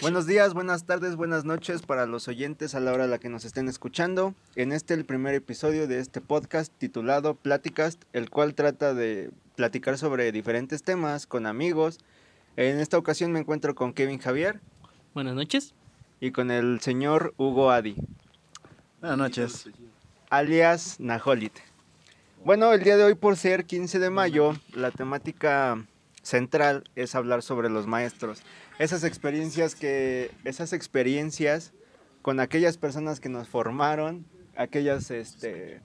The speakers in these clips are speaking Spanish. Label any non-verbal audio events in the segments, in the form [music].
Buenos días, buenas tardes, buenas noches para los oyentes a la hora a la que nos estén escuchando. En este el primer episodio de este podcast titulado Platicast, el cual trata de platicar sobre diferentes temas con amigos. En esta ocasión me encuentro con Kevin Javier Buenas noches. y con el señor Hugo Adi, Buenas noches. alias Najolit. Bueno, el día de hoy por ser 15 de mayo, la temática central es hablar sobre los maestros. Esas experiencias que esas experiencias con aquellas personas que nos formaron, aquellas este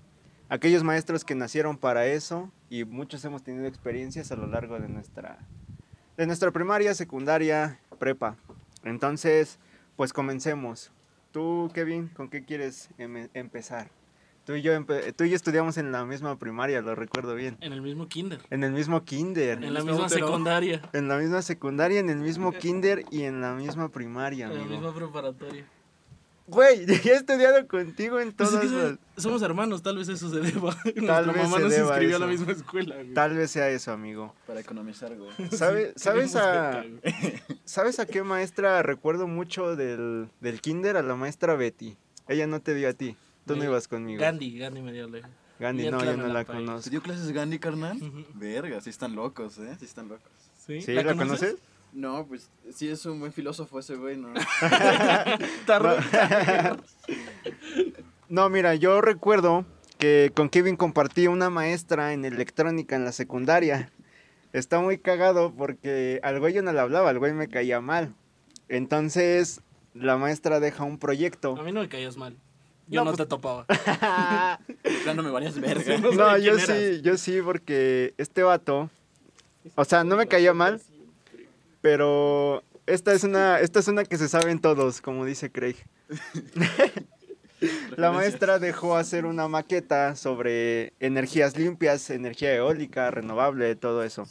aquellos maestros que nacieron para eso y muchos hemos tenido experiencias a lo largo de nuestra de nuestra primaria, secundaria, prepa. Entonces, pues comencemos. Tú, Kevin, ¿con qué quieres em- empezar? Tú y yo tú y yo estudiamos en la misma primaria, lo recuerdo bien. En el mismo kinder. En el mismo kinder. En la misma útero. secundaria. En la misma secundaria, en el mismo kinder y en la misma primaria, En la misma preparatoria. Güey, [laughs] he estudiado contigo en Pues es todas que las... so- somos hermanos, tal vez eso se deba. [laughs] Tal Nuestra vez mamá se nos deba inscribió a la misma escuela. güey. Tal vez sea eso, amigo. Para economizar, güey. [laughs] ¿Sabe- ¿Sabes, a. ¿Sabes a qué maestra recuerdo mucho del, del kinder? A la maestra Betty. Ella no te dio a ti. Tú no ibas conmigo. Gandhi, Gandhi me dio lejos. Gandhi, no, yo no la la país. ¿Te conozco. dio clases Gandhi, carnal? Verga, sí están locos, ¿eh? Sí están locos. ¿Sí? ¿Sí? ¿La, conoces? No, pues sí es un buen filósofo ese güey, ¿no? [laughs] Tardó. [laughs] No, mira, yo recuerdo que con Kevin compartí una maestra en electrónica en la secundaria. Está muy cagado porque al güey yo no le hablaba, al güey me caía mal. Entonces, la maestra deja un proyecto. A mí no me caías mal. Yo No, no, pues- te topaba. [laughs] Ya no me varias verga. No no, yo eras. sí, yo sí, porque este vato, o sea, no me caía mal, pero esta es una, esta es una que se saben todos, como dice Craig. [laughs] La maestra dejó hacer una maqueta sobre energías limpias, energía eólica, renovable, todo eso.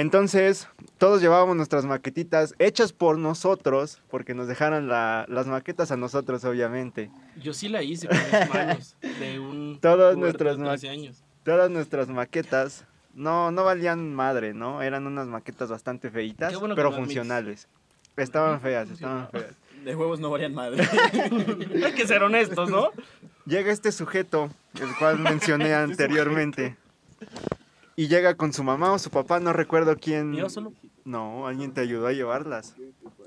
Entonces, todos llevábamos nuestras maquetitas hechas por nosotros, porque nos dejaron la- las maquetas a nosotros, obviamente. Yo sí la hice con mis manos. De un. [laughs] Todas nuestras de ma- 13 años. Todas nuestras maquetas no, no valían madre, ¿no? Eran unas maquetas bastante feitas, bueno pero funcionales. Estaban feas, estaban feas. De huevos no varían madre. [laughs] Hay que ser honestos, ¿no? Llega este sujeto, el cual mencioné anteriormente. Y llega con su mamá o su papá, no recuerdo quién. Yo solo. No, alguien te ayudó a llevarlas,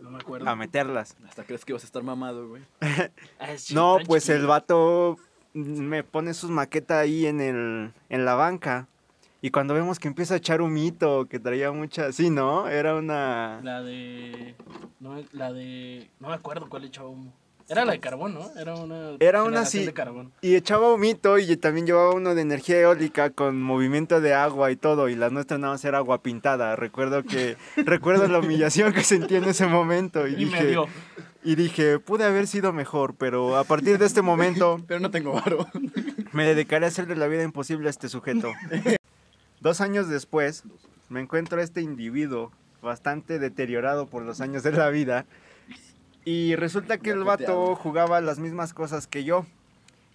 No me acuerdo. a meterlas. Hasta crees que vas a estar mamado, güey. [laughs] Ah, No, pues el vato me pone sus maquetas ahí en el en la banca. Y cuando vemos que empieza a echar humito, que traía mucha, sí, ¿no? Era una La de. No, la de. No me acuerdo cuál echaba humo. Era la de carbón, ¿no? Era una. Era una así. de carbón. y echaba humito y también llevaba uno de energía eólica con movimiento de agua y todo y la nuestra nada más era agua pintada. Recuerdo que [laughs] recuerdo la humillación que sentí en ese momento y, Y me dije dio. y dije, pude haber sido mejor, pero a partir de este momento [laughs] Pero no tengo varo. [laughs] Me dedicaré a hacerle la vida imposible a este sujeto. Dos años después, me encuentro a este individuo bastante deteriorado por los años de la vida. Y resulta que el vato jugaba las mismas cosas que yo.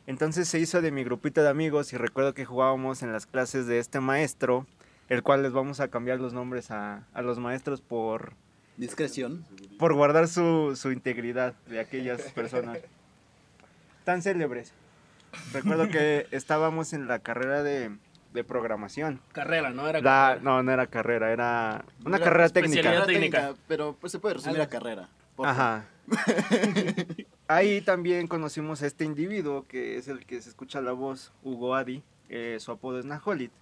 Entonces se hizo de mi grupito de amigos y recuerdo que jugábamos en las clases de este maestro, el cual les vamos a cambiar los nombres a, a los maestros por, Discreción. por guardar su, su integridad de aquellas personas tan célebres. Recuerdo que [laughs] estábamos en la carrera de, de programación. Carrera, ¿no? Era La- carrera. no, no era carrera, era una Era carrera técnica. técnica. Pero pues se puede resumir a carrera. Ajá. [laughs] Ahí también conocimos a este individuo que es el que se escucha la voz, Hugo Adi. eh, su apodo es Najolit.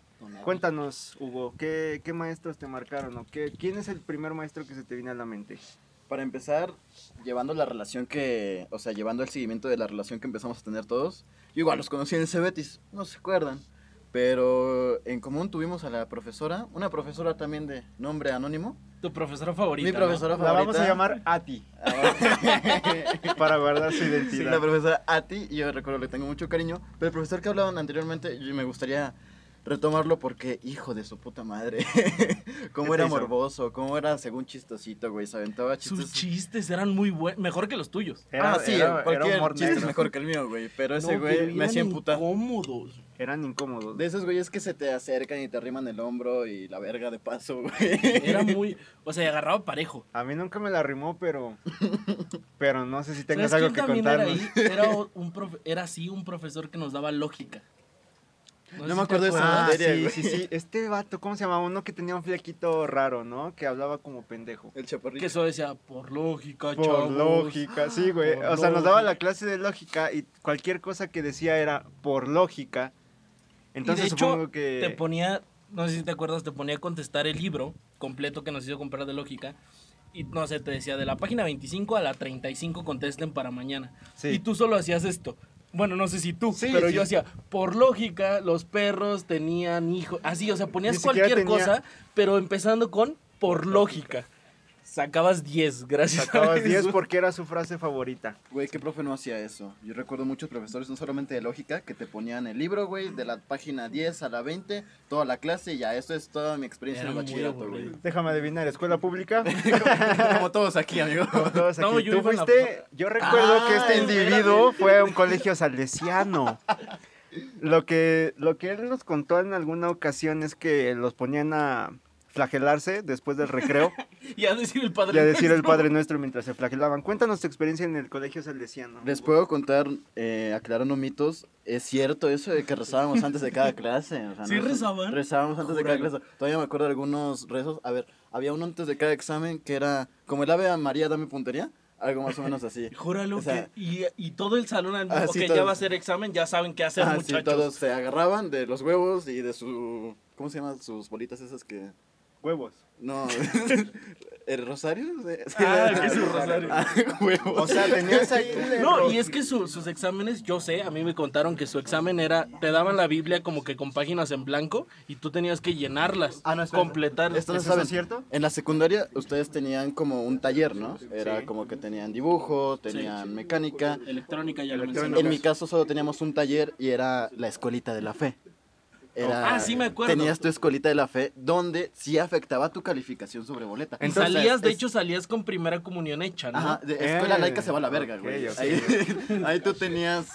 Cuéntanos, Hugo, ¿qué, qué maestros te marcaron? O qué, ¿Quién es el primer maestro que se te viene a la mente? Para empezar, llevando la relación que, o sea, llevando el seguimiento de la relación que empezamos a tener todos, yo igual los conocí en el Cebetis, no se acuerdan, pero en común tuvimos a la profesora, una profesora también de nombre anónimo, Tu profesora favorita. mi ¿no? profesora La favorita. vamos a llamar Ati, [laughs] para guardar su Sí, identidad. la profesora Ati, y yo recuerdo que tengo mucho cariño, pero el profesor que hablaban anteriormente, yo me gustaría retomarlo porque, hijo de su puta madre, [laughs] cómo ¿Qué era morboso, cómo era según chistosito, güey, se aventaba Sus chistes. chistes eran muy buenos, mejor que los tuyos. Era- ah, sí, era- era cualquier humor chiste es negro. mejor que el mío, güey, pero ese No, güey pero me hacía eran emputar. incómodos. Eran incómodos. De esos güeyes que se te acercan y te arriman el hombro y la verga de paso, güey. Era muy, o sea, agarraba parejo. A mí nunca me la rimó, pero. [laughs] Pero no sé si tengas ¿Sabes algo que contarnos. Era, ahí? [laughs] Era, un profe- era así un profesor que nos daba lógica. No sé me acuerdo de esa. Ah, materia, sí, güey. sí, sí. Este vato, ¿cómo se llamaba? Uno que tenía un flequito raro, ¿no? Que hablaba como pendejo. El chaparrito. Que eso decía, por lógica, Por chavos. lógica, sí, güey. Por O sea, nos daba la clase de lógica y cualquier cosa que decía era por lógica. Entonces y de hecho, supongo que. te ponía, no sé si te acuerdas, te ponía a contestar el libro completo que nos hizo comprar de lógica. Y no sé, te decía, de la página 25 a la 35 contesten para mañana. Sí. Y tú solo hacías esto. Bueno, no sé si tú, Sí, pero sí. yo hacía, por lógica, los perros tenían hijos. Así, o sea, ponías cualquier tenía- cosa, pero empezando con por lógica. Sacabas 10, gracias. Sacabas 10 eso. porque era su frase favorita. Güey, ¿qué profe no hacía eso? Yo recuerdo muchos profesores, no solamente de lógica, que te ponían el libro, güey, de la página 10 a la 20, toda la clase y ya, esto es toda mi experiencia en el bachillerato, güey. Déjame adivinar, escuela pública. [laughs] Como todos aquí, amigo. Como todos No, aquí. yo Tú en la fuiste, yo recuerdo Ah, que este espérame. individuo fue a un colegio salesiano. Lo que, lo que él nos contó en alguna ocasión es que los ponían a flagelarse después del recreo [laughs] Y a decir el padre y a decir el Nuestro. Padre Nuestro mientras se flagelaban. Cuéntanos tu experiencia en el colegio salesiano. Les puedo contar, eh, aclarando mitos, es cierto eso de que rezábamos antes de cada clase. o sea, ¿Sí rezaban? Rezábamos antes de cada clase. Todavía me acuerdo de algunos rezos. A ver, había uno antes de cada examen que era, como el ave a María, dame puntería. Algo más o menos así. [laughs] Júralo O sea, que. Y, y todo el salón al Ah, mismo que ya va a ser examen, ya saben qué hacer, Ah, sí, todos se agarraban de los huevos y de su... ¿Cómo se llaman sus bolitas esas que...? Huevos. No, [laughs] ¿el rosario? Sí, Ah, la- que es un rosario. Ah, huevos. O sea, tenías ahí el No, y es que su- sus exámenes, yo sé, a mí me contaron que su examen era, te daban la Biblia como que con páginas en blanco y tú tenías que llenarlas, Ah, no, espera. completar. Esto no ¿Eso saben. es cierto? En la secundaria ustedes tenían como un taller, ¿no? Era Sí. como que tenían dibujo, tenían mecánica. Electrónica ya lo mencioné. En mi caso solo teníamos un taller y era la escuelita de la fe. Era, Ah, sí me acuerdo. Tenías tu escuelita de la fe donde sí afectaba tu calificación sobre boleta. Entonces, salías, de es- hecho, salías con primera comunión hecha, ¿no? Ajá, de escuela Eh, laica se va a la verga, ok, güey. ok. Ahí, [laughs] ahí tú tenías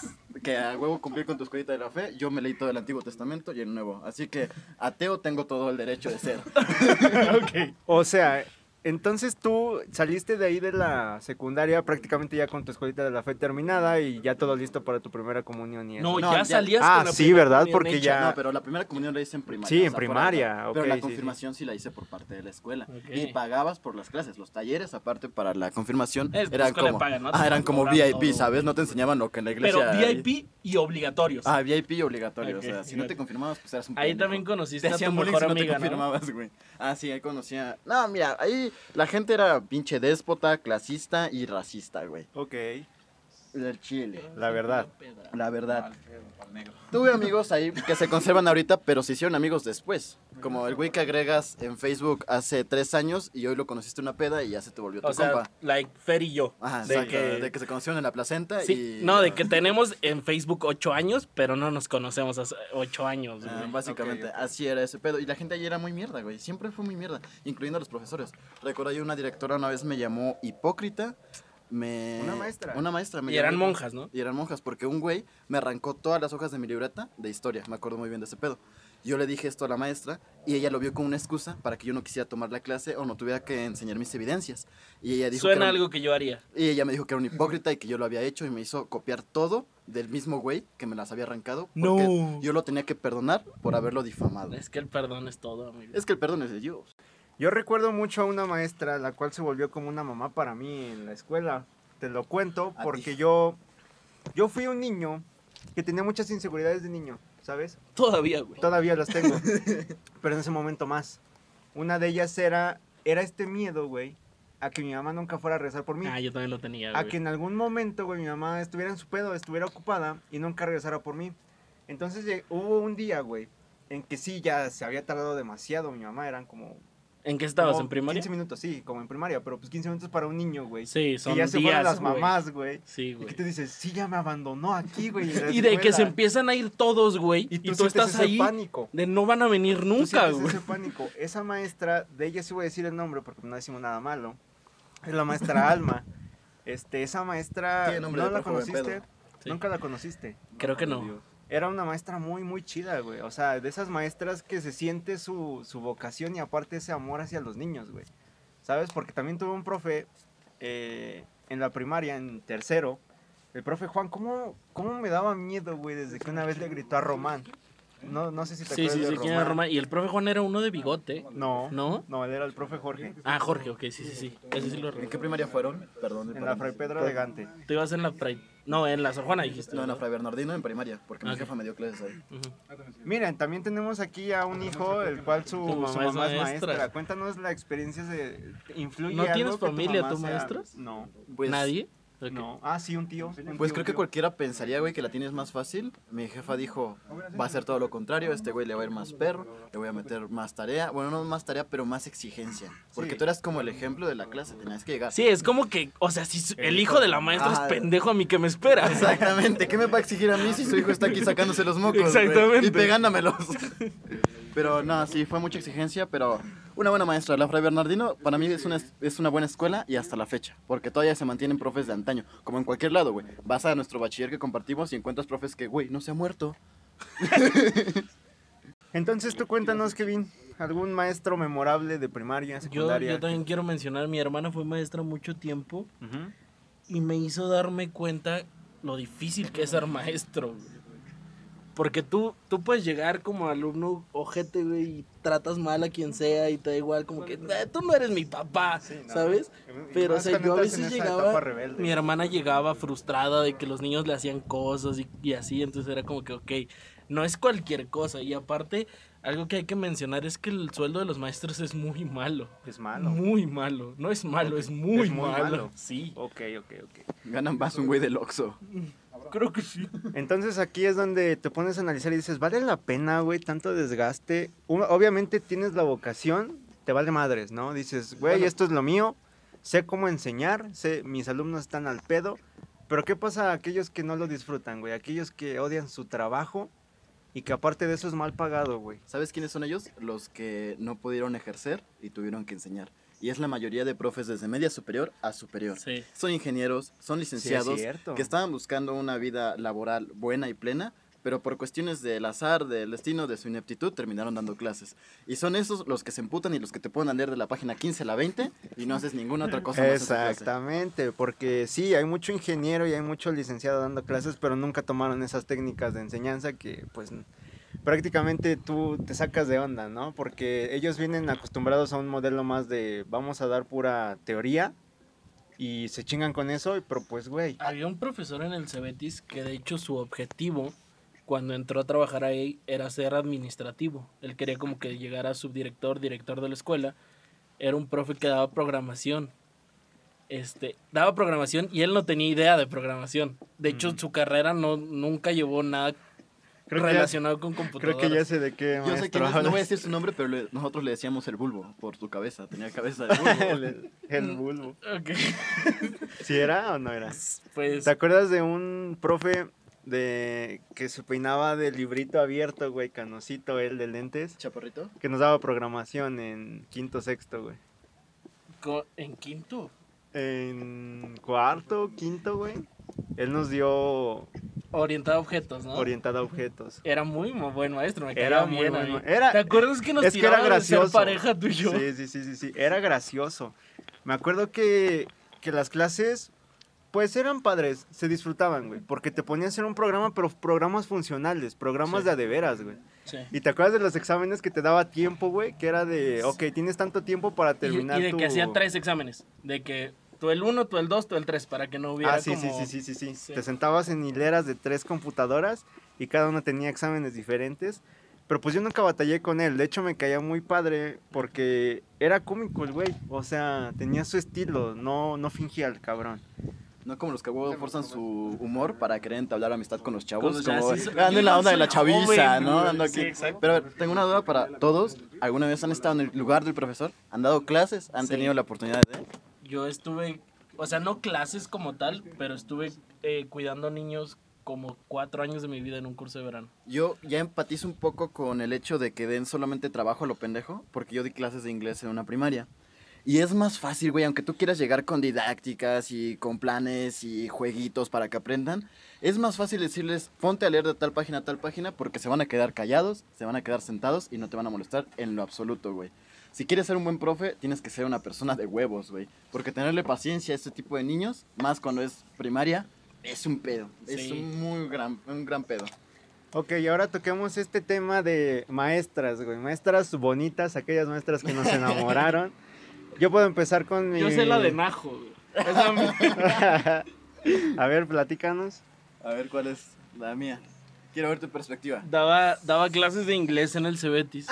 que a huevo cumplir con tu escuelita de la fe. Yo me leí todo el Antiguo Testamento y el Nuevo. Así que ateo tengo todo el derecho de ser. [laughs] O sea, entonces tú saliste de ahí de la secundaria prácticamente ya con tu escuelita de la fe terminada y ya todo listo para tu primera comunión y eso. No, No, ya, ya- salías Ah, con la sí, ¿verdad? Porque hecha. ya- No, pero la primera comunión la hice en primaria. Sí, en o sea, primaria, algo. Pero la sí, sí. confirmación sí, la hice por parte de la escuela. Ok. Y pagabas por las clases. Los talleres, aparte para la confirmación, Es, eran escuela como, paga, ¿no? Ah, eran como VIP, todo. ¿sabes? No te enseñaban lo que en la Pero iglesia... VIP y obligatorios. Ah, VIP obligatorio. Ok, o sea, si no te confirmabas, pues eras un Ahí pendejo. también conociste Te a tu mejor si no te amiga, ¿no? confirmabas, güey. Ah, sí, ahí conocía. No, mira, ahí la gente era pinche déspota, clasista y racista, güey. Ok, Del Chile. la verdad. La verdad. [laughs] Tuve amigos ahí que se conservan ahorita, pero se hicieron amigos después. Como el güey que agregas en Facebook hace tres años y hoy lo conociste una peda y ya se te volvió tu O sea, compa. like Fer y yo. Ajá, de, exacto, que, de que se conocieron en la placenta sí, y... no, de que tenemos en Facebook ocho años, pero no nos conocemos hace ocho años. Ah, güey. básicamente, Ok, ok. así era ese pedo. Y la gente ahí era muy mierda, güey. Siempre fue muy mierda, incluyendo a los profesores. Recuerdo yo una directora una vez me llamó hipócrita. Me... Una maestra. Una maestra. Me y eran llamó- monjas, ¿no? Y eran monjas, porque un güey me arrancó todas las hojas de mi libreta de historia. Me acuerdo muy bien de ese pedo. Yo le dije esto a la maestra y ella lo vio como una excusa para que yo no quisiera tomar la clase o no tuviera que enseñar mis evidencias. Y ella dijo que Suena un- algo que yo haría. y ella me dijo que era un hipócrita y que yo lo había hecho y me hizo copiar todo del mismo güey que me las había arrancado. Porque No. yo lo tenía que perdonar por haberlo difamado. Es que el perdón es todo, amigo. Es que el perdón es de Dios. Yo recuerdo mucho a una maestra, la cual se volvió como una mamá para mí en la escuela. Te lo cuento A porque yo, yo fui un niño que tenía muchas inseguridades de niño, ¿sabes? Todavía, güey. Todavía las tengo, [laughs] pero en ese momento más. Una de ellas era, era este miedo, güey, a que mi mamá nunca fuera a rezar por mí. Ah, yo también lo tenía, a güey. que en algún momento, güey, mi mamá estuviera en su pedo, estuviera ocupada y nunca regresara por mí. Entonces lleg- hubo un día, güey, en que sí, ya se había tardado demasiado mi mamá, eran como ¿En qué estabas? como ¿En primaria? 15 minutos, sí, como en primaria, pero pues 15 minutos para un niño, güey. Sí, Que son ya se fueron días, las güey. mamás, güey. Sí, Y güey. que te dices, sí, ya me abandonó aquí, güey. Y [laughs] de que se escuela". empiezan a ir todos, güey. Y Y tú, tú, sientes estás ese ahí pánico. de no van a venir Tú nunca, güey. ese pánico. Esa maestra, de ella sí voy a decir el nombre porque no decimos nada malo. Es la maestra [laughs] Alma. Este, esa maestra, Tiene nombre ¿no de la conociste? Sí. Nunca la conociste. Creo que no. Era una maestra muy, muy chida, güey. O sea, de esas maestras que se siente su, su vocación y aparte ese amor hacia los niños, güey. ¿Sabes? Porque también tuve un profe eh, en la primaria, en tercero. El profe Juan, ¿cómo, cómo me daba miedo, güey? Desde que una vez le gritó a Román. No, no sé si te Sí, acuerdas sí, de sí, quién era Roma. Y el profe Juan era uno de bigote. No, ¿No? no, él era el profe Jorge. Ah, Jorge, ok, sí, sí, sí. Ese sí lo ¿En qué primaria fueron? Perdón. En la. Fray Pedro de Gante. Tú ibas en la Fray... No, en la Sor Juana dijiste. No, en la. Fray Bernardino en primaria, porque mi jefa me dio clases ahí. Miren, también tenemos aquí a un hijo, el cual su, Tu mamá su mamá es maestra. maestra. Cuéntanos la experiencia de... ¿Influye ¿No algo tienes tu familia, tú, sea- maestros? No, Pues, ¿Nadie? No. Ah, sí, un tío. un Pues tío, creo que tío. cualquiera pensaría, güey, que la tienes más fácil. Mi jefa dijo, va a ser todo lo contrario, este güey le va a ir más perro, le voy a meter más tarea, bueno, no más tarea, pero más exigencia. Porque Sí. tú eras como el ejemplo de la clase, tenías que llegar. Sí, es como que, o sea, si el hijo de la maestra es pendejo a mí que me espera. Exactamente, ¿qué me va a exigir a mí si su hijo está aquí sacándose los mocos? Exactamente. Y pegándomelos. [laughs] Pero no, sí, fue mucha exigencia, pero una buena maestra. La Fray Bernardino para mí es una, es una buena escuela y hasta la fecha, porque todavía se mantienen profes de antaño, como en cualquier lado, güey. Vas a nuestro bachiller que compartimos y encuentras profes que, güey, no se ha muerto. [laughs] Entonces tú cuéntanos, Kevin, algún maestro memorable de primaria, Yo, secundaria. yo también quiero mencionar, mi hermana fue maestra mucho tiempo y me hizo darme cuenta lo difícil que es ser maestro. güey. Porque tú, tú puedes llegar como alumno ojete, güey, y tratas mal a quien sea y te da igual, como que "Eh, tú no eres mi papá, Sí, no. ¿sabes? Y Pero, o sea, yo a veces llegaba, rebelde. mi hermana llegaba frustrada de que los niños le hacían cosas y, y así, entonces era como que, ok, no es cualquier cosa. Y aparte, algo que hay que mencionar es que el sueldo de los maestros es muy malo. Es malo. Muy malo. No es malo, es muy, Es muy malo. malo. Sí. Ok, ok, ok. Ganan más un güey del Oxxo. [laughs] Creo que sí. Entonces aquí es donde te pones a analizar y dices, ¿vale la pena, güey, tanto desgaste? Obviamente tienes la vocación, te vale madres, ¿no? Dices, güey, Bueno. esto es lo mío, sé cómo enseñar, sé, mis alumnos están al pedo, pero ¿qué pasa a aquellos que no lo disfrutan, güey? Aquellos que odian su trabajo y que aparte de eso es mal pagado, güey. ¿Sabes quiénes son ellos? Los que no pudieron ejercer y tuvieron que enseñar. Y es la mayoría de profes desde media superior a superior. Sí. Son ingenieros, son licenciados, cierto. que estaban buscando una vida laboral buena y plena, pero por cuestiones del azar, del destino, de su ineptitud, terminaron dando clases. Y son esos los que se emputan y los que te pueden leer de la página 15 a la 20 y no haces ninguna otra cosa más en tu clase. Exactamente, porque sí, hay mucho ingeniero y hay mucho licenciado dando clases, pero nunca tomaron esas técnicas de enseñanza que pues prácticamente tú te sacas de onda, ¿no? Porque ellos vienen acostumbrados a un modelo más de vamos a dar pura teoría y se chingan con eso, pero pues güey, Había un profesor en el Cebetis que de hecho su objetivo cuando entró a trabajar ahí era ser administrativo. Él quería como que llegara subdirector, director de la escuela. Era un profe que daba programación. Este, daba programación y él no tenía idea de programación. De hecho, su carrera no nunca llevó nada creo ya, relacionado con creo computadoras. que ya sé de qué Yo sé quién es, no voy a decir su nombre, pero le- nosotros le decíamos el bulbo por su cabeza. Tenía cabeza de bulbo. [laughs] el, el bulbo. Ok. [laughs] ¿Sí era o no era? Pues ¿Te acuerdas de un profe de que se peinaba de librito abierto, güey, canosito, él de lentes, Chaparrito. que nos daba programación en quinto, sexto, güey? en quinto. En cuarto, quinto, güey, él nos dio Orientado a objetos, ¿no? orientado a objetos. Era muy mo- buen maestro, me Era muy bien buen era- ¿Te acuerdas que nos es que era de ser gracioso. pareja tú y yo? Sí, sí, sí, sí, sí, era gracioso. Me acuerdo que, que las clases, pues eran padres, se disfrutaban, güey, porque te ponían a hacer un programa, pero programas funcionales, programas Sí. de a de veras, güey. Sí. ¿Y te acuerdas de los exámenes que te daba tiempo, güey? Que era de, ok, tienes tanto tiempo para Y, terminar y de tu... que hacía tres exámenes. De que tú el uno, tú el dos, tú el tres, para que no hubiera Ah, sí, sí, como... sí, sí, sí, sí. Sí. Te sentabas en hileras de tres computadoras y cada uno tenía exámenes diferentes. Pero pues yo nunca batallé con él. De hecho, me caía muy padre porque era cómico el güey. O sea, tenía su estilo. No, no fingía el cabrón. No como los que huevo forzan su humor para querer entablar amistad con los chavos. Con los- como, ya, sí, ando en la onda de la chaviza, joven, ¿no? Ando Sí, aquí. exacto. Pero a ver, tengo una duda para todos. ¿Alguna vez han estado en el lugar del profesor? ¿Han dado clases? ¿Han Sí. tenido la oportunidad de...? Yo estuve, o sea, no clases como tal, pero estuve eh, cuidando niños como cuatro años de mi vida en un curso de verano. Yo ya empatizo un poco con el hecho de que den solamente trabajo a lo pendejo, porque yo di clases de inglés en una primaria. Y es más fácil, güey, aunque tú quieras llegar con didácticas y con planes y jueguitos para que aprendan, es más fácil decirles, ponte a leer de tal página a tal página, porque se van a quedar callados, se van a quedar sentados y no te van a molestar en lo absoluto, güey. Si quieres ser un buen profe, tienes que ser una persona de huevos, güey. Porque tenerle paciencia a este tipo de niños, más cuando es primaria, es un pedo. Es Sí. un muy gran, un gran pedo. Ok, y ahora toquemos este tema de maestras, güey. Maestras bonitas, aquellas maestras que nos [laughs] enamoraron. Yo puedo empezar con mi... Yo sé la de Najo, güey. Esa [laughs] A ver, platícanos. A ver cuál es la mía. Quiero ver tu perspectiva. daba, daba clases de inglés en el Cebetis.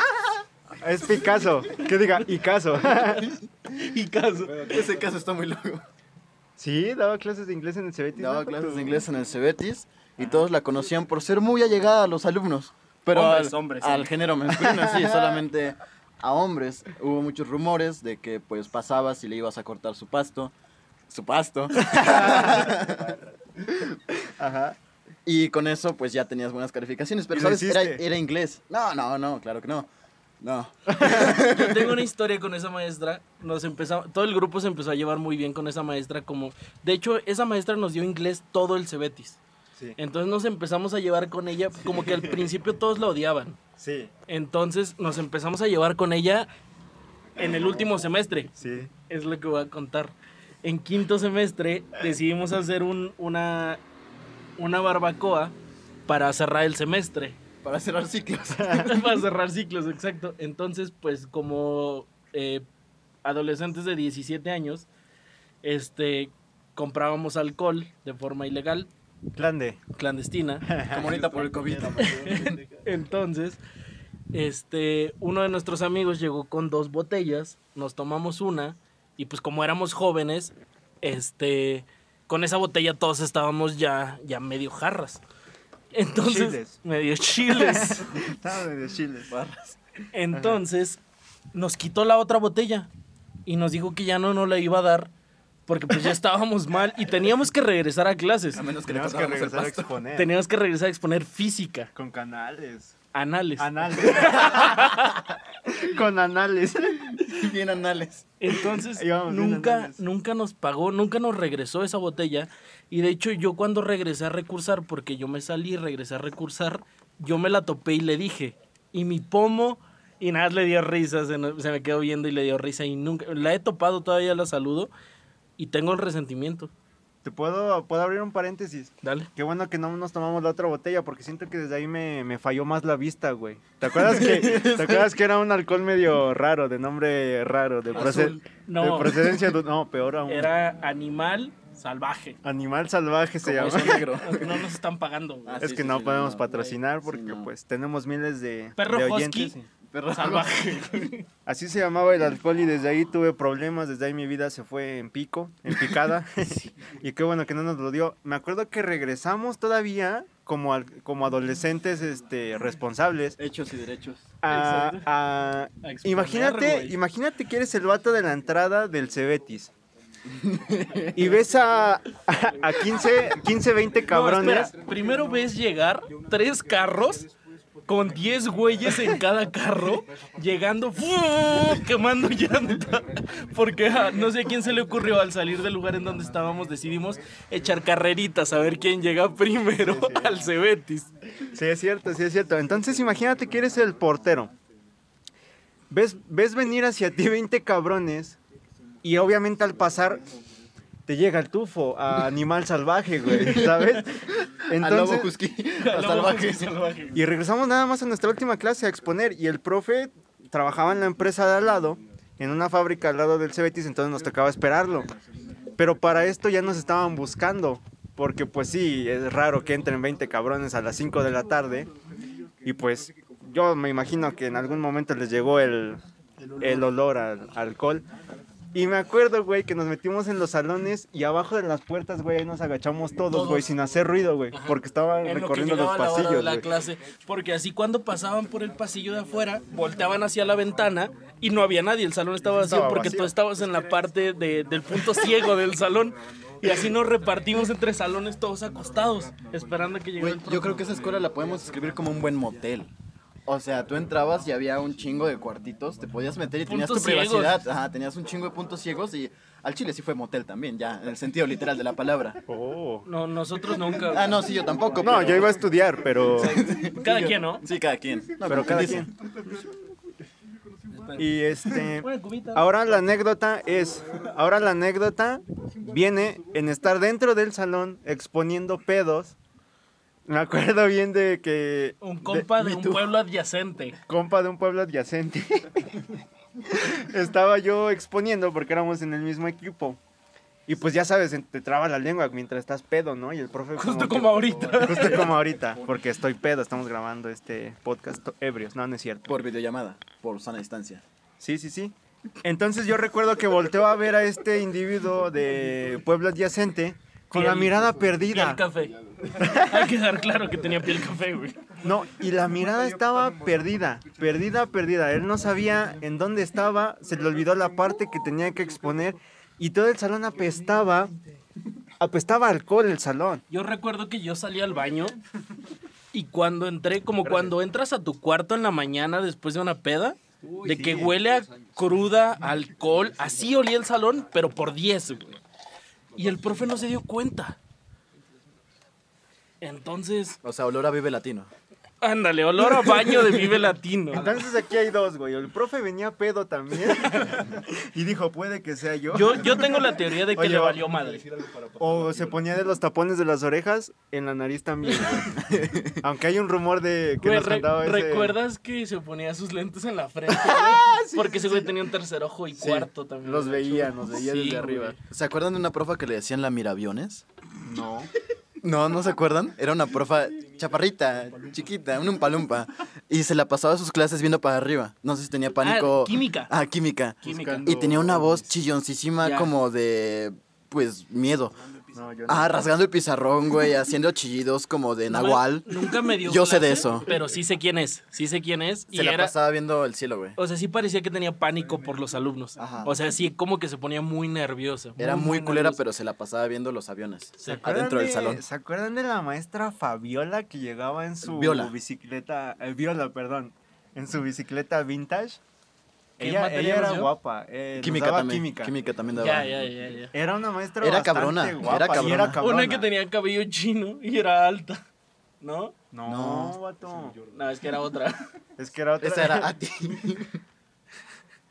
Es Picasso. Que diga, Picasso. Y caso. Ese caso está muy loco. sí, daba clases de inglés en el Cebetis. Daba ¿no? clases de inglés en el Cebetis y todos la conocían por ser muy allegada a los alumnos. Pero Hombres, al, hombres, al hombres. género masculino, sí, [laughs] solamente a hombres. Hubo muchos rumores de que pues pasabas y le ibas a cortar su pasto. Su pasto. [laughs] Ajá. Y con eso pues ya tenías buenas calificaciones. Pero ¿Y lo sabes, era, era inglés. No, no, no, claro que no. No. Yo tengo una historia con esa maestra. Nos empezamos, todo el grupo se empezó a llevar muy bien con esa maestra. Como, de hecho, esa maestra nos dio inglés todo el Cebetis. Sí. Entonces nos empezamos a llevar con ella. Como que al principio todos la odiaban. Sí. Entonces nos empezamos a llevar con ella en el último semestre. Sí. Es lo que voy a contar. En quinto semestre decidimos hacer un, una, una barbacoa para cerrar el semestre. Para cerrar ciclos. [laughs] para cerrar ciclos, exacto. Entonces, pues como eh, adolescentes de 17 años, este, comprábamos alcohol de forma ilegal, Clande. clandestina. [laughs] Como ahorita por el COVID. [laughs] Entonces, este, uno de nuestros amigos llegó con dos botellas, nos tomamos una y pues como éramos jóvenes, este, con esa botella todos estábamos ya, ya medio jarras. Entonces, Chiles. medio chiles. [laughs] Estaba de chiles. Entonces, nos quitó la otra botella y nos dijo que ya no nos la iba a dar porque pues ya estábamos mal y teníamos que regresar a clases. A menos que le Tenemos que regresar a exponer. Teníamos que regresar a exponer física, Con canales. anales. Anales. [laughs] Con anales. Bien anales. Entonces, bien nunca, anales. nunca nos pagó, nunca nos regresó esa botella. Y de hecho, yo cuando regresé a recursar, porque yo me salí y regresé a recursar, yo me la topé y le dije, y mi pomo, y nada, le dio risa, se, se me quedó viendo y le dio risa. Y nunca, la he topado, todavía la saludo, y tengo el resentimiento. ¿Te puedo, puedo abrir un paréntesis? Dale. Qué bueno que no nos tomamos la otra botella porque siento que desde ahí me, me falló más la vista, güey. ¿Te acuerdas que, [laughs] ¿te acuerdas que era un alcohol medio raro, de nombre raro, de, proce- Azul. No. de procedencia? No, peor aún. Era animal salvaje. Animal salvaje se llama. negro. [laughs] No nos están pagando, güey. Ah, es sí, que sí, no sí, podemos no, patrocinar porque sí, no. pues tenemos miles de, Perro de husky. oyentes. y- Perro Salvaje. [laughs] Así se llamaba el alcohol y desde ahí tuve problemas, desde ahí mi vida se fue en pico, en picada. [laughs] y qué bueno que no nos lo dio. Me acuerdo que regresamos todavía como, al- como adolescentes este, responsables. Hechos y derechos. a- Exacto. a- A exponer, imagínate, imagínate que eres el vato de la entrada del Cebetis. Y ves a, a, a 15, 15, 20 No, cabrones. espera, Primero ves llegar tres carros con 10 güeyes en cada carro, llegando, quemando llanta. Porque a no sé a quién se le ocurrió al salir del lugar en donde estábamos, decidimos echar carreritas a ver quién llega primero al Cebetis. Sí, es cierto, sí es cierto. Entonces imagínate que eres el portero. Ves, ves venir hacia ti 20 cabrones y obviamente al pasar te llega el tufo a animal salvaje, güey, [laughs] ¿sabes? Al lobo Entonces, husky. [laughs] Al Al lobo salvaje. salvaje. y regresamos nada más a nuestra última clase a exponer y el profe trabajaba en la empresa de al lado, en una fábrica al lado del Cebetis, entonces nos tocaba esperarlo. Pero para esto ya nos estaban buscando, porque pues sí, es raro que entren 20 cabrones a las 5 de la tarde y pues yo me imagino que en algún momento les llegó el, el olor al alcohol. Y me acuerdo, güey, que nos metimos en los salones y abajo de las puertas, güey, ahí nos agachamos todos, güey, sin hacer ruido, güey, porque estaban En lo que recorriendo los llegaba la hora de pasillos, la güey. clase, porque así cuando pasaban por el pasillo de afuera, volteaban hacia la ventana y no había nadie, el salón estaba vacío Estaba porque vacío. tú estabas en la parte de- del punto ciego del salón y así nos repartimos entre salones todos acostados, esperando a que llegara Güey, el yo creo que esa escuela la podemos escribir como un buen motel. O sea, tú entrabas y había un chingo de cuartitos, te podías meter y tenías tu ciegos. privacidad. Ajá, tenías un chingo de puntos ciegos y al chile sí fue motel también, ya, en el sentido literal de la palabra. Oh. No, nosotros nunca. Ah, no, sí, yo tampoco. No, pero- yo iba a estudiar, pero... Cada quien, ¿no? Sí, cada quien. No, Pero cada dice. Y este... [laughs] Ahora la anécdota es, ahora la anécdota viene en estar dentro del salón exponiendo pedos. Me acuerdo bien de que un compa de, un pueblo adyacente. compa de un pueblo adyacente [laughs] estaba yo exponiendo porque éramos en el mismo equipo. Y pues ya sabes, te traba la lengua mientras estás pedo, ¿no? Y el profe Justo que- como ahorita. [laughs] Justo como ahorita, porque estoy pedo, estamos grabando este podcast ebrios, no, no es cierto. Por videollamada, por sana distancia. Sí, sí, sí. Entonces yo recuerdo que volteó a ver a este individuo de pueblo adyacente con la Piel- mirada Piel perdida. café. [laughs] Hay que dar claro que tenía piel café, güey. No, y la mirada estaba perdida, perdida, perdida. Él no sabía en dónde estaba, se le olvidó la parte que tenía que exponer y todo el salón apestaba, apestaba alcohol el salón. Yo recuerdo que yo salí al baño y cuando entré, como cuando entras a tu cuarto en la mañana después de una peda, de que huele a cruda, alcohol, así olía el salón, pero por 10, güey. Y el profe no se dio cuenta. Entonces, O sea, olor a Vive Latino. Ándale, olor a baño de Vive Latino. Entonces aquí hay dos, güey. El profe venía pedo también [laughs] y dijo, puede que sea yo. Yo, yo tengo la teoría de que Oye, le va- valió madre. O se ponía de los tapones de las orejas en la nariz también. [laughs] Aunque hay un rumor de que Güey, nos re- contaba ese... ¿Recuerdas que se ponía sus lentes en la frente? [laughs] güey? Porque ese güey tenía un tercer ojo y Sí, cuarto también. Los veía, nos veía Sí, desde güey. arriba. ¿Se acuerdan de una profa que le decían la miraviones? No. No, ¿no se acuerdan? Era una profa chaparrita, chiquita, un umpalumpa. Y se la pasaba sus clases viendo para arriba. No sé si tenía pánico. Ah, química. Ah, química. Química. Y tenía una voz chilloncísima Ya. como de, pues, miedo. No, yo no. Ah, rasgando el pizarrón, güey, haciendo chillidos como de No nahual. Nunca me dio Yo sé de eso. Pero sí sé quién es. Sí sé quién es. Y Se la era. pasaba viendo el cielo, güey. O sea, sí parecía que tenía pánico por los alumnos. Ajá. O sea, sí, como que se ponía muy nerviosa. Era muy culera, nerviosa. pero se la pasaba viendo los aviones. Acuerdan Adentro del de- salón. ¿Se acuerdan de la maestra Fabiola que llegaba en su Viola. bicicleta, eh, Viola, perdón, en su bicicleta vintage? ¿Qué Ella, ella era dio? guapa, eh, Química daba también. química. Química. también daba. Ya, ya, ya, ya. Era una maestra Era bastante cabrona, guapa era y cabrona. era cabrona. Una que tenía cabello chino y era alta. ¿No? No, No. vato. No, es que era otra. Es que era otra. Esa era a [laughs] ti.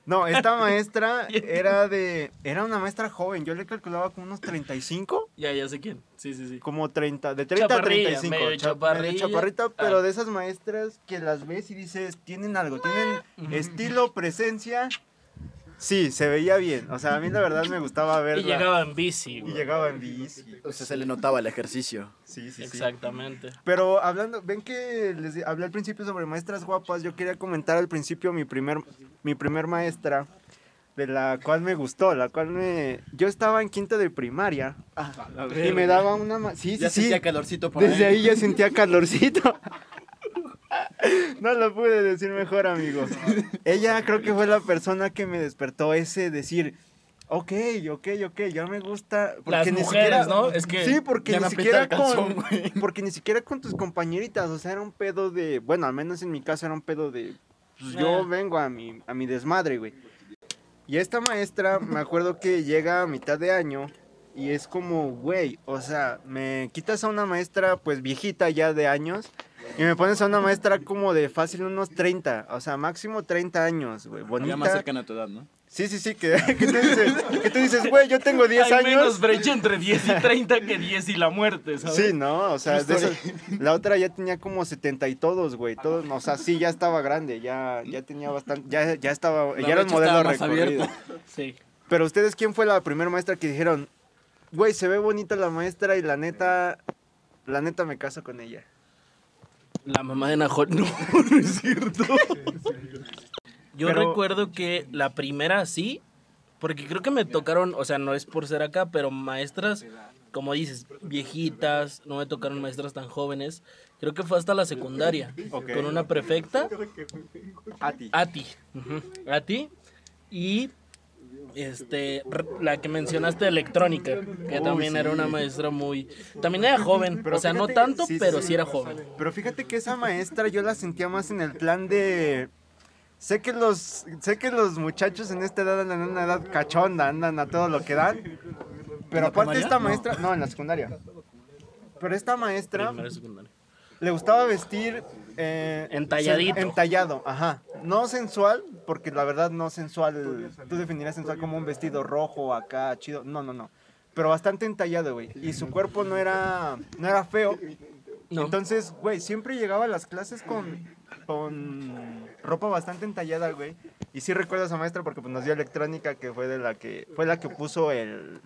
No, esta maestra [laughs] era de... Era una maestra joven. Yo le calculaba como unos 35. ya, ya sé quién. Sí, sí, sí. Como 30, de 30 a Chaparrilla, 35. medio cha- chaparrilla. chaparrita, pero Ah. de esas maestras que las ves y dices, tienen algo, tienen estilo, presencia. Sí, se veía bien. O sea, a mí la verdad me gustaba verla. Y llegaba en bici. Y güey. llegaba en bici. O sea, se le notaba el ejercicio. Sí, sí, sí. Exactamente. Pero hablando, ven que les hablé al principio sobre maestras guapas. Yo quería comentar al principio mi primer, mi primer maestra, de la cual me gustó, la cual me... Yo estaba en quinto de primaria y me daba una... Sí, sí, Ya sí. sentía calorcito por Desde ahí ya sentía calorcito. [laughs] [laughs] No lo pude decir mejor, amigo. Ella creo que fue la persona que me despertó ese decir, ok, ok, ok, ya me gusta. Las ni mujeres, siquiera- ¿no? Es que Sí, porque ni siquiera calzón, con, [laughs] porque ni siquiera con tus compañeritas, o sea, era un pedo de, bueno, al menos en mi caso era un pedo de, pues yo Ah. vengo a mi, a mi desmadre, güey. Y esta maestra, me acuerdo que llega a mitad de año y es como, güey, o sea, me quitas a una maestra pues viejita ya de años y me pones a una maestra como de fácil unos 30, o sea, máximo 30 años, güey, Ya bonita. más cercana a tu edad, ¿no? Sí, sí, sí, que, [laughs] que tú dices, que tú dices, güey, yo tengo 10 Hay menos años. brecha entre 10 y 30 que 10 y la muerte, ¿sabes? Sí, no, o sea, de esas- [laughs] la otra ya tenía como 70 y todos, güey, todos, o sea, sí, ya estaba grande, ya, ya tenía bastante, ya, ya estaba, La ya era brecha modelo recorrido. Sí. Pero ustedes, ¿quién fue la primera maestra que dijeron, güey, se ve bonita la maestra y la neta, la neta me caso con ella? La mamá de Najol. [laughs] No, no es cierto. Yo Pero- recuerdo que la primera sí Porque creo que me tocaron, o sea, no es por ser acá, pero maestras, como dices, viejitas, no me tocaron maestras tan jóvenes. Creo que fue hasta la secundaria, Ok. con una prefecta, A ti. Ati, ujú, Ati, y este, la que mencionaste, electrónica, que también era una maestra muy, también era joven, Pero o sea, no tanto, sí, pero sí. sí era joven. Pero fíjate que esa maestra yo la sentía más en el plan de... Sé que los, sé que los muchachos en esta edad andan en una edad cachonda, andan a todo lo que dan. Pero aparte esta No. maestra... No, en la secundaria. Pero esta maestra le gustaba vestir... eh, Entalladito. sen- Entallado, ajá. No sensual, porque la verdad no sensual... Tú definirías sensual como un vestido rojo acá, chido. No, no, no. Pero bastante entallado, güey. Y su cuerpo no era, no era feo. No. Entonces, güey, siempre llegaba a las clases con, con ropa bastante entallada, güey. Y sí recuerdo a esa maestra porque pues, nos dio electrónica, que fue de la que fue la que puso el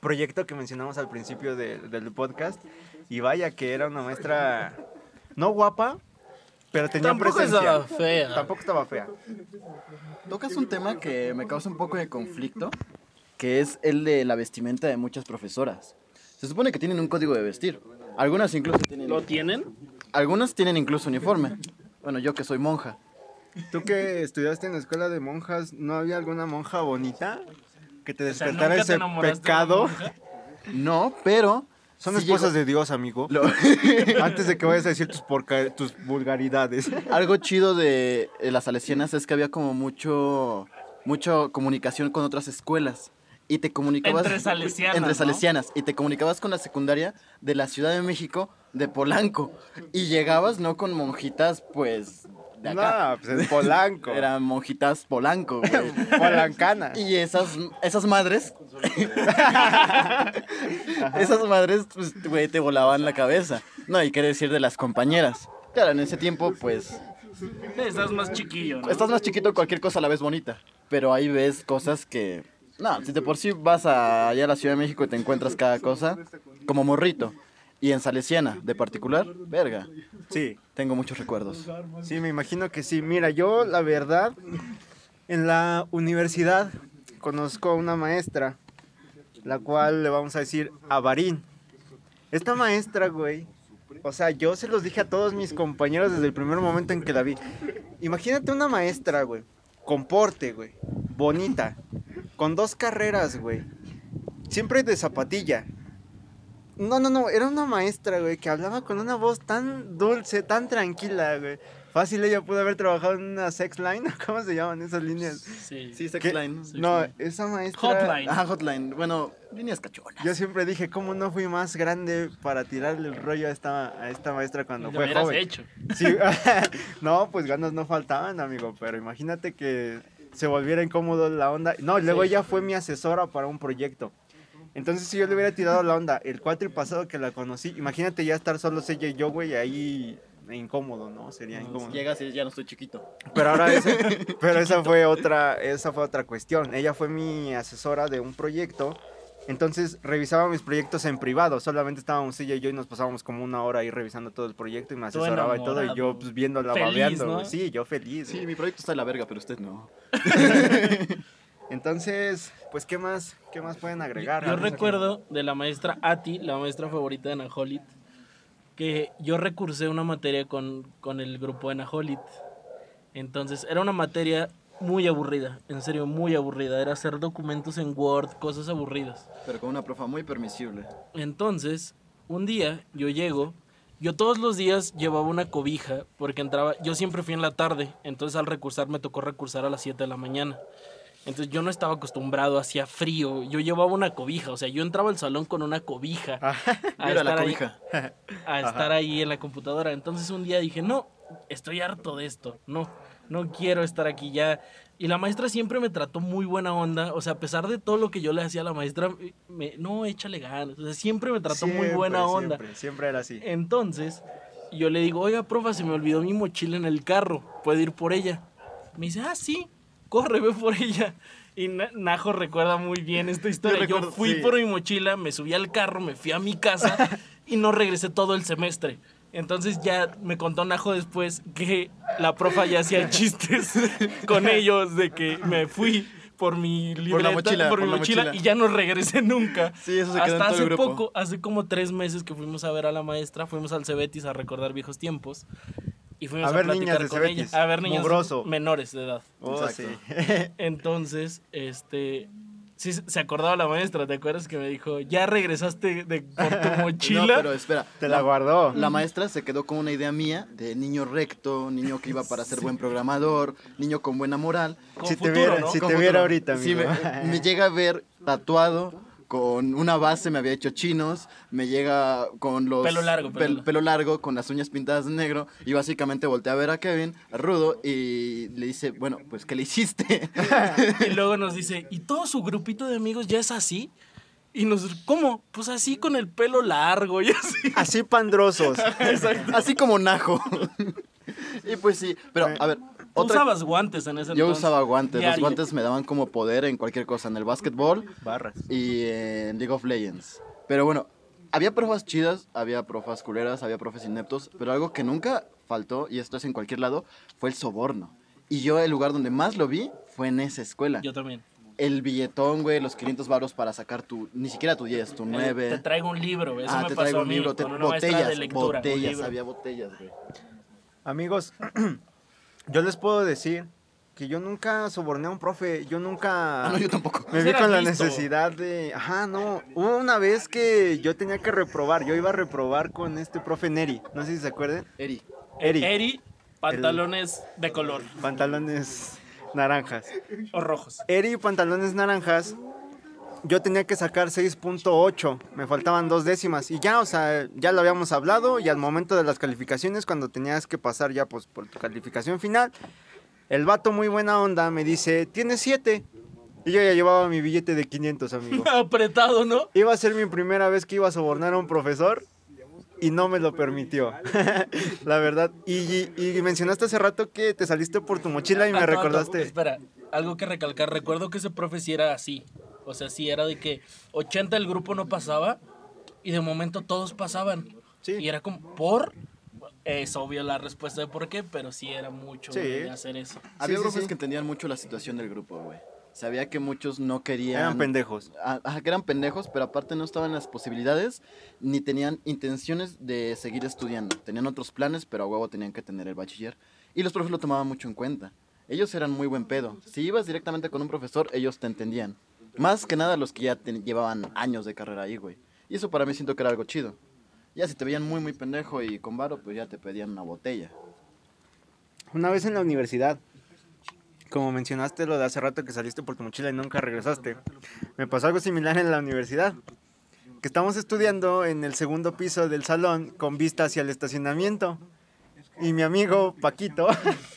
proyecto que mencionamos al principio de- del podcast. Y vaya que era una maestra no guapa, pero tenía Tampoco presencia. estaba fea. Tampoco estaba fea. Tocas un tema que me causa un poco de conflicto, que es el de la vestimenta de muchas profesoras. Se supone que tienen un código de vestir. Algunas incluso tienen, ¿Lo tienen? algunas tienen incluso uniforme. Bueno, yo que soy monja. Tú que estudiaste en la escuela de monjas, ¿no había alguna monja bonita que te O sea, despertara ¿nunca te ese enamoraste de una pecado? monja? No, pero Son sí esposas llegó- de Dios, amigo. lo- [laughs] [laughs] Antes de que vayas a decir tus, porca- tus vulgaridades. [laughs] algo chido de las salesianas es que había como mucho mucho comunicación con otras escuelas y te comunicabas Entre salesianas, entre ¿no? salesianas y te comunicabas con la secundaria de la Ciudad de México de Polanco y llegabas no con monjitas pues de acá No, pues es Polanco. [laughs] eran monjitas Polanco güey. [laughs] Polancana. y esas esas madres [laughs] esas madres pues güey te volaban la cabeza no y qué decir de las compañeras claro en ese tiempo pues Estás más chiquillo, ¿no? Estás más chiquito, cualquier cosa la ves bonita. Pero ahí ves cosas que. No, si de por sí vas a, allá a la Ciudad de México y te encuentras cada cosa, como morrito. Y en Salesiana, de particular, verga. Sí, Tengo muchos recuerdos. sí, me imagino que sí. Mira, yo la verdad, en la universidad conozco a una maestra, la cual le vamos a decir Avarín. Esta maestra, güey, o sea, yo se los dije a todos mis compañeros desde el primer momento en que la vi. Imagínate una maestra, güey, con porte, güey, bonita, con dos carreras, güey, siempre de zapatilla. No, no, no, era una maestra, güey, que hablaba con una voz tan dulce, tan tranquila, güey. Fácil ella pudo haber trabajado en una sex line, [laughs] ¿cómo se llaman esas líneas? Sí. Sí, ¿Qué? Sexline. No, esa maestra... Hotline. Ajá, hotline. Bueno, líneas cachonas. Yo siempre dije, ¿cómo no fui más grande para tirarle el rollo a esta, a esta maestra cuando Lo fue joven? hecho. [laughs] Sí, [laughs] no, pues ganas no faltaban, amigo, pero imagínate que se volviera incómodo la onda. No, luego Sí. ella fue mi asesora para un proyecto. Entonces, si yo le hubiera tirado la onda el cuatri pasado que la conocí, imagínate ya estar solo ella y yo, güey, ahí incómodo, ¿no? Sería incómodo. Llegas y ya no estoy chiquito. Pero ahora esa, [laughs] pero esa fue otra, esa fue otra cuestión. Ella fue mi asesora de un proyecto. Entonces revisaba mis proyectos en privado. Solamente estábamos ella y yo y nos pasábamos como una hora ahí revisando todo el proyecto y me asesoraba y todo. Y yo pues viéndola Feliz, babeando. ¿no? Sí, yo feliz. Sí, güey. mi proyecto está de la verga, pero usted no. [laughs] Entonces, pues qué más, qué más pueden agregar. Yo recuerdo de la maestra Ati, la maestra favorita de Naholit, que yo recursé una materia con, con el grupo de Naholit. Entonces, era una materia muy aburrida, en serio, muy aburrida. Era hacer documentos en Word, cosas aburridas. Pero con una profa muy permisible. Entonces, un día yo llego, yo todos los días llevaba una cobija, porque entraba, yo siempre fui en la tarde, entonces al recursar me tocó recursar a las 7 de la mañana. Entonces yo no estaba acostumbrado, hacía frío, yo llevaba una cobija, o sea, yo entraba al salón con una cobija [laughs] a, Mira la estar ahí, cobija. [laughs] a estar ahí en la computadora. Entonces un día dije, no, estoy harto de esto, no, no quiero estar aquí ya. Y la maestra siempre me trató muy buena onda, o sea, a pesar de todo lo que yo le hacía a la maestra, me, no, échale ganas, o sea, siempre me trató muy buena onda. Siempre, siempre era así. Entonces, yo le digo, oiga, profa, se me olvidó mi mochila en el carro, ¿puedo ir por ella? Me dice, ah, sí, corre, ve por ella. Y Na- Najo recuerda muy bien esta historia. Yo, recuerdo, fui sí. por mi mochila, me subí al carro, me fui a mi casa [laughs] y no regresé todo el semestre. Entonces ya me contó Najo después que la profa ya hacía [laughs] chistes con ellos de que me fui por mi libreta, la mochila, por mi por la mochila, mochila. y ya no regresé nunca. Sí, eso se quedó en Hasta el hace grupo. poco, hace como tres meses que fuimos a ver a la maestra, fuimos al Cebetis a recordar viejos tiempos. Y fuimos A a, ver platicar niñas con ella. A ver niños Mugroso. menores de edad. Oh, sí. [laughs] Entonces, este. Sí, se acordaba la maestra, ¿te acuerdas que me dijo, ya regresaste de, por tu [laughs] mochila? No, pero espera. Te la guardó. La maestra se quedó con una idea mía de niño recto, niño que iba para ser [laughs] buen programador, niño con buena moral. Con si te viera, ¿no? si Con te futuro. viera ahorita, Sí, amigo. me, me llega a ver tatuado con una base, me había hecho chinos, me llega con los... Pelo largo, pelo pel- largo. pelo largo, con las uñas pintadas de negro, y básicamente voltea a ver a Kevin, a Rudo, y le dice, bueno, pues, ¿qué le hiciste? [laughs] Y [laughs] luego nos dice, ¿y todo su grupito de amigos ya es así? Y nos, ¿cómo? Pues así con el pelo largo y así. [laughs] Así pandrosos. Así como Najo. y pues sí, pero a ver, otra... usabas guantes en ese Yo entonces. usaba guantes, los guantes me daban como poder en cualquier cosa, en el básquetbol Barras. y en League of Legends. Pero bueno, había profas chidas, había profas culeras, había profes ineptos, pero algo que nunca faltó, y esto es en cualquier lado, fue el soborno. Y yo el lugar donde más lo vi fue en esa escuela. Yo también. El billetón, güey, los 500 baros para sacar tu, ni siquiera tu 10, tu Eh, 9. Te traigo un libro, eso ah, me te pasó traigo a un mí, libro, te- con una maestra botellas, de lectura. un botellas, libro. había botellas, güey. Amigos, [clears throat] yo les puedo decir que yo nunca soborné a un profe. Yo nunca Ah, no, yo tampoco. me vi con la listo. necesidad de... Ajá, no. Hubo una vez que yo tenía que reprobar. Yo iba a reprobar con este profe Neri. No sé si se acuerdan. Eri. Eri. Eri, pantalones de color Pantalones naranjas. o rojos. Eri, pantalones naranjas. Yo tenía que sacar 6.8, me faltaban dos décimas y ya, o sea, ya lo habíamos hablado y al momento de las calificaciones, cuando tenías que pasar ya pues por tu calificación final, el vato muy buena onda me dice, tienes 7. Y yo ya llevaba mi billete de 500, amigo. [laughs] Apretado, ¿no? Iba a ser mi primera vez que iba a sobornar a un profesor y no me lo permitió, [laughs] la verdad. Y, y- mencionaste hace rato que te saliste por tu mochila y me [laughs] recordaste... Espera, algo que recalcar. Recuerdo que ese profe sí era así. O sea, sí era de que 80 el grupo no pasaba y de momento todos pasaban. Sí. Y era como, ¿por? Es obvio la respuesta de por qué, pero sí era mucho Sí. de hacer eso. Había sí, sí. que entendían mucho la situación del grupo, güey. Sabía que muchos no querían... Eran pendejos. Ah, Ajá, que eran pendejos, pero aparte no estaban las posibilidades ni tenían intenciones de seguir estudiando. Tenían otros planes, pero a huevo tenían que tener el bachiller. Y los profes lo tomaban mucho en cuenta. Ellos eran muy buen pedo. Si ibas directamente con un profesor, ellos te entendían. Más que nada los que ya llevaban años de carrera ahí, güey. Y eso para mí siento que era algo chido. Ya si te veían muy, muy pendejo y con varo, pues ya te pedían una botella. Una vez en la universidad, como mencionaste lo de hace rato que saliste por tu mochila y nunca regresaste, me pasó algo similar en la universidad. Que estamos estudiando en el segundo piso del salón con vista hacia el estacionamiento. Y mi amigo Paquito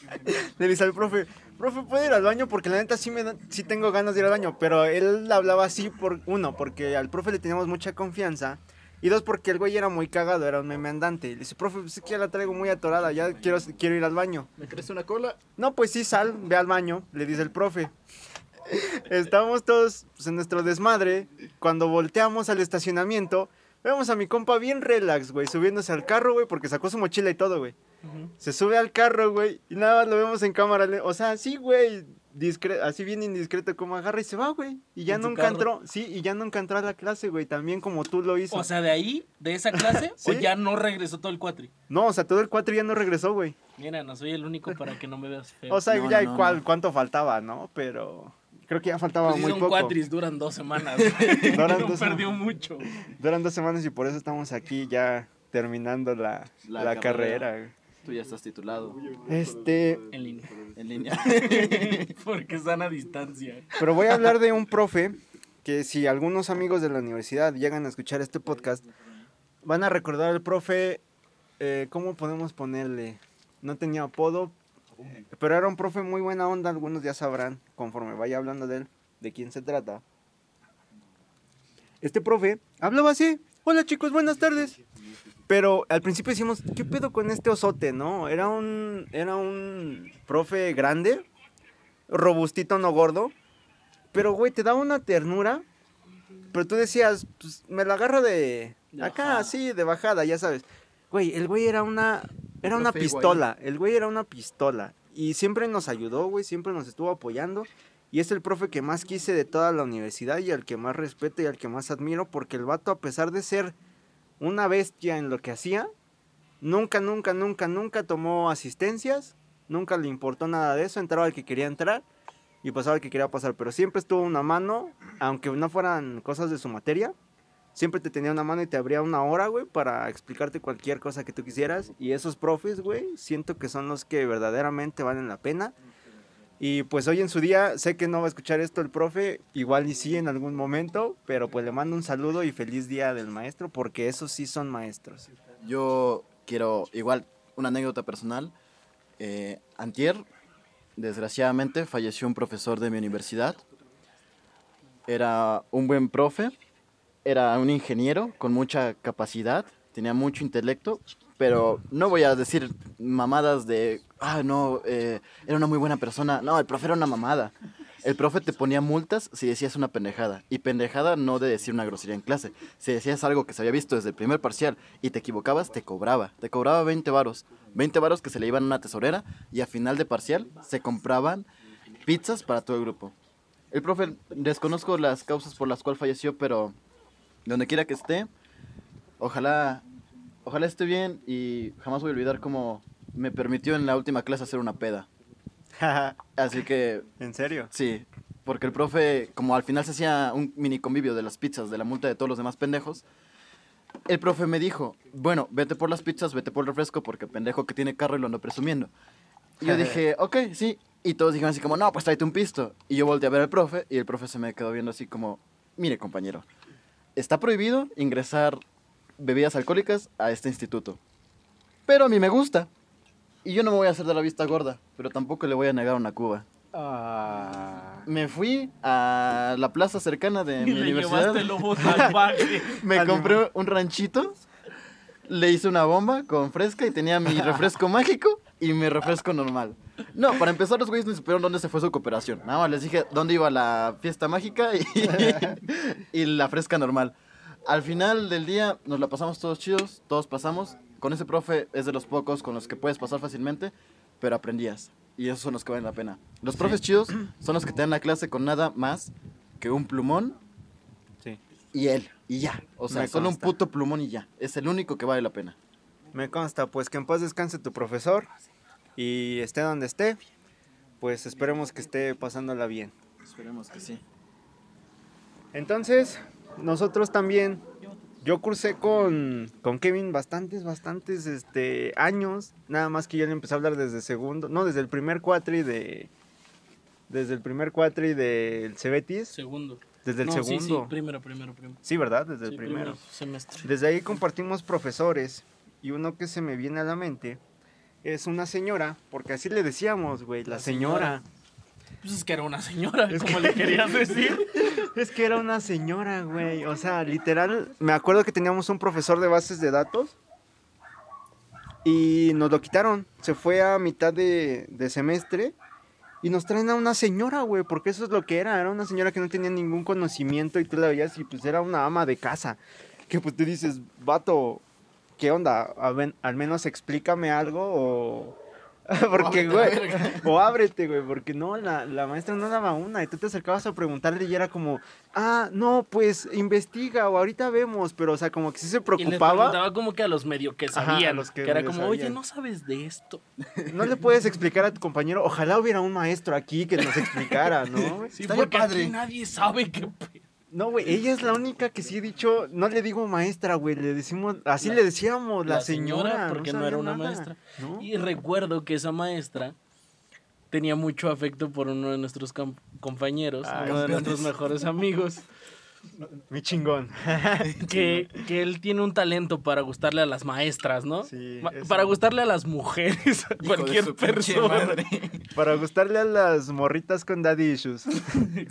[laughs] le dice al profe, profe, ¿puedo ir al baño? Porque la neta sí, me da- sí tengo ganas de ir al baño. Pero él hablaba así, por uno, porque al profe le teníamos mucha confianza. Y dos, porque el güey era muy cagado, era un meme andante. Le dice, profe, pues es que ya la traigo muy atorada, ya quiero, quiero ir al baño. ¿Me crece una cola? No, pues sí, sal, ve al baño, le dice el profe. [laughs] Estábamos todos pues, en nuestro desmadre. Cuando volteamos al estacionamiento, vemos a mi compa bien relax, güey, subiéndose al carro, güey, porque sacó su mochila y todo, güey. Ujú. Se sube al carro, güey, y nada más lo vemos en cámara. O sea, sí, güey, discre- así bien indiscreto como agarra y se va, güey. Y ya nunca carro. entró, sí, y ya nunca entró a la clase, güey, también como tú lo hizo. O sea, de ahí, de esa clase, [laughs] Sí. o ya no regresó todo el cuatri. no, o sea, todo el cuatro ya no regresó, güey. Mira, no soy el único para que no me veas feo. O sea, No, ya no, no, cuál- no. cuánto faltaba, ¿no? Pero creo que ya faltaba Pues muy son poco. cuatris, duran dos semanas. [laughs] Duran no dos perdió semanas. mucho. Duran dos semanas y por eso estamos aquí ya terminando la, La la carrera. carrera. Tú ya estás titulado Este, En línea. en línea. [laughs] Porque están a distancia. pero voy a hablar de un profe que si algunos amigos de la universidad llegan a escuchar este podcast, van a recordar al profe, eh, ¿cómo podemos ponerle? No tenía apodo, pero era un profe muy buena onda, algunos ya sabrán, conforme vaya hablando de él, de quién se trata. Este profe hablaba así, hola chicos, buenas tardes. Pero al principio decimos, ¿qué pedo con este osote, no? Era un, era un profe grande, robustito, no gordo. Pero, güey, te daba una ternura. Pero tú decías, pues me la agarro de De acá, bajada. así, de bajada, ya sabes. Güey, el güey era una, era una pistola. El güey era una pistola. Y siempre nos ayudó, güey, siempre nos estuvo apoyando. Y es el profe que más quise de toda la universidad y al que más respeto y al que más admiro porque el vato a pesar de ser una bestia en lo que hacía, nunca, nunca, nunca, nunca tomó asistencias, nunca le importó nada de eso, entraba al que quería entrar y pasaba al que quería pasar, pero siempre estuvo una mano, aunque no fueran cosas de su materia, siempre te tenía una mano y te abría una hora, güey, para explicarte cualquier cosa que tú quisieras. Y esos profes, güey, siento que son los que verdaderamente valen la pena. Y pues hoy en su día, sé que no va a escuchar esto el profe, igual y sí en algún momento, pero pues le mando un saludo y feliz día del maestro, porque esos sí son maestros. Yo quiero, igual, una anécdota personal. Eh, antier, desgraciadamente, falleció un profesor de mi universidad. Era un buen profe, era un ingeniero con mucha capacidad, tenía mucho intelecto, pero no voy a decir mamadas de, ah, no, eh, era una muy buena persona. No, el profe era una mamada. El profe te ponía multas si decías una pendejada. Y pendejada no de decir una grosería en clase. Si decías algo que se había visto desde el primer parcial y te equivocabas, te cobraba. Te cobraba 20 varos. 20 varos que se le iban a una tesorera y a final de parcial se compraban pizzas para todo el grupo. El profe, desconozco las causas por las cuales falleció, pero donde quiera que esté, ojalá, ojalá esté bien y jamás voy a olvidar cómo me permitió en la última clase hacer una peda. [laughs] Así que ¿En serio? Sí, porque el profe, como al final se hacía un mini convivio de las pizzas, de la multa de todos los demás pendejos, el profe me dijo, bueno, vete por las pizzas, vete por el refresco, porque pendejo que tiene carro y lo ando presumiendo. Y yo dije, [laughs] ok, sí. Y todos dijeron así como, no, pues tráete un pisto. Y yo volteé a ver al profe y el profe se me quedó viendo así como, mire compañero, está prohibido ingresar bebidas alcohólicas a este instituto. Pero a mí me gusta. Y yo no me voy a hacer de la vista gorda, pero tampoco le voy a negar una cuba. Ah. Me fui a la plaza cercana de [laughs] mi universidad. [laughs] Me compré un ranchito, le hice una bomba con fresca y tenía mi [laughs] refresco mágico y mi refresco normal. No, para empezar los güeyes no supieron dónde se fue su cooperación. Nada más les dije dónde iba la fiesta mágica y, [laughs] y la fresca normal. Al final del día nos la pasamos todos chidos, todos pasamos. Con ese profe es de los pocos con los que puedes pasar fácilmente, pero aprendías. Y esos son los que valen la pena. Los profes chidos son los que te dan la clase con nada más que un plumón Sí. y él, y ya. O sea, solo un puto plumón y ya. Es el único que vale la pena. Me consta, pues que en paz descanse tu profesor y esté donde esté, pues esperemos que esté pasándola bien. Esperemos que sí. Entonces, nosotros también, yo cursé con, con Kevin bastantes, bastantes este, años, nada más que yo le empecé a hablar desde segundo, no, desde el primer cuatri de, desde el primer cuatri del Cebetis, Segundo. desde el No, segundo. sí, primero, primero, primero. Sí, ¿verdad? Desde el primero. semestre. Desde ahí compartimos profesores y uno que se me viene a la mente es una señora, porque así le decíamos, güey, la, La señora. Pues es que era una señora, Es como que- le querías decir. [laughs] Es que era una señora, güey. O sea, literal, me acuerdo que teníamos un profesor de bases de datos y nos lo quitaron. Se fue a mitad de, de semestre y nos traen a una señora, güey, porque eso es lo que era. Era una señora que no tenía ningún conocimiento y tú la veías y pues era una ama de casa. Que pues te dices, vato, ¿qué onda? Al menos explícame algo o... [laughs] Porque, güey, o ábrete, güey, porque no, la, la maestra no daba una y tú te acercabas a preguntarle y era como, ah, no, pues investiga o ahorita vemos, pero o sea, como que sí se Y les preocupaba. preguntaba como que a los medio que Ajá, a sabían. los que que, era como, oye, no sabes de esto. No le puedes explicar a tu compañero, ojalá hubiera un maestro aquí que nos explicara, ¿no? Sí, Estaría porque padre. aquí nadie sabe qué pe- No, güey, ella es la única que sí he dicho, no le digo maestra, güey, le decimos, así La- le decíamos, la, la señora. señora, porque no era una nada, maestra. ¿no? Y recuerdo que esa maestra tenía mucho afecto por uno de nuestros compañeros, Ah, uno de nuestros mejores amigos, [laughs] Mi chingón. que, que él tiene un talento para gustarle a las maestras, ¿no? Sí. Para gustarle a las mujeres, a cualquier persona. madre. Para gustarle a las morritas con daddy issues. [laughs]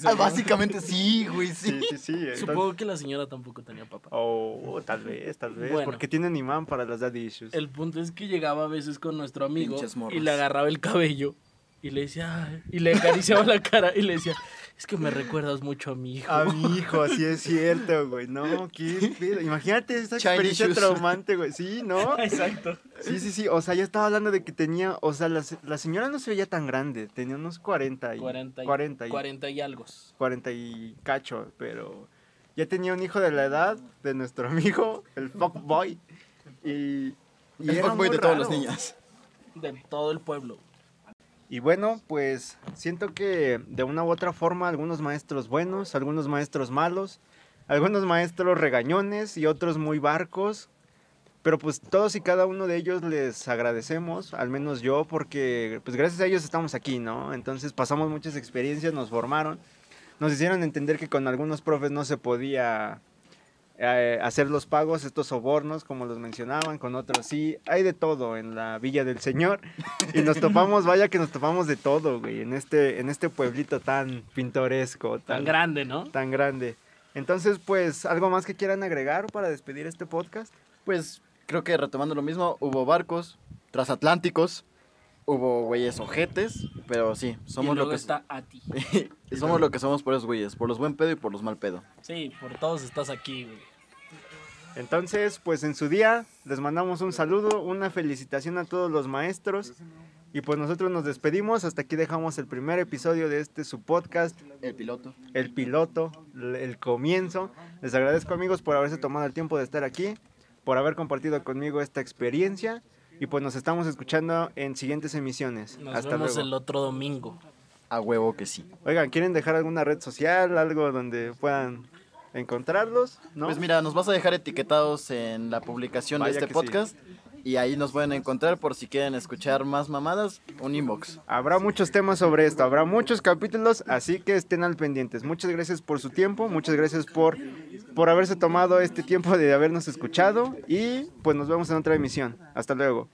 Ah, básicamente sí, güey, sí. Sí, sí, sí. entonces- Supongo que la señora tampoco tenía papá. Oh, tal vez, tal vez. Bueno. porque tienen imán para las daddy issues. El punto es que llegaba a veces con nuestro amigo y le agarraba el cabello y le decía, y le acariciaba la cara y le decía, Es que me recuerdas mucho a mi hijo. A mi [laughs] hijo, sí es cierto, güey. No, qué pedo. Imagínate esa experiencia traumante, güey. Sí, ¿no? [laughs] Exacto. Sí, sí, sí. O sea, ya estaba hablando de que tenía. O sea, la, la señora no se veía tan grande. Tenía unos 40 y. 40 y, 40 y, 40 y algo. 40 y cacho, pero. Ya tenía un hijo de la edad de nuestro [laughs] amigo, el fuckboy. Y. y El fuckboy de todas las niñas. De todo el pueblo. Y bueno, pues siento que de una u otra forma algunos maestros buenos, algunos maestros malos, algunos maestros regañones y otros muy barcos. Pero pues todos y cada uno de ellos les agradecemos, al menos yo, porque pues gracias a ellos estamos aquí, ¿no? Entonces pasamos muchas experiencias, nos formaron, nos hicieron entender que con algunos profes no se podía eh, hacer los pagos, estos sobornos, como los mencionaban, con otros sí, hay de todo en la Villa del Señor. Y nos topamos, vaya que nos topamos de todo, güey, en este, en este pueblito tan pintoresco, Tan grande, ¿no? tan grande. Entonces, pues, ¿algo más que quieran agregar para despedir este podcast? Pues creo que retomando lo mismo, hubo barcos transatlánticos, hubo güeyes ojetes, pero sí, y somos lo luego que está a ti. [laughs] somos lo que somos por esos güeyes, por los buen pedo y por los mal pedo. Sí, por todos estás aquí, güey. Entonces, pues en su día les mandamos un saludo, una felicitación a todos los maestros. Y pues nosotros nos despedimos. Hasta aquí dejamos el primer episodio de este su podcast, El piloto. el piloto, el comienzo. Les agradezco amigos por haberse tomado el tiempo de estar aquí, por haber compartido conmigo esta experiencia. Y pues nos estamos escuchando en siguientes emisiones. Nos Hasta vemos luego. el otro domingo. A huevo que sí. Oigan, ¿quieren dejar alguna red social, algo donde puedan encontrarlos? ¿No? Pues mira, nos vas a dejar etiquetados en la publicación Vaya de este que sí. Y ahí nos pueden encontrar por si quieren escuchar más mamadas, un inbox. Habrá muchos temas sobre esto, habrá muchos capítulos, así que estén al pendientes. Muchas gracias por su tiempo, muchas gracias por, por haberse tomado este tiempo de habernos escuchado y pues nos vemos en otra emisión. Hasta luego.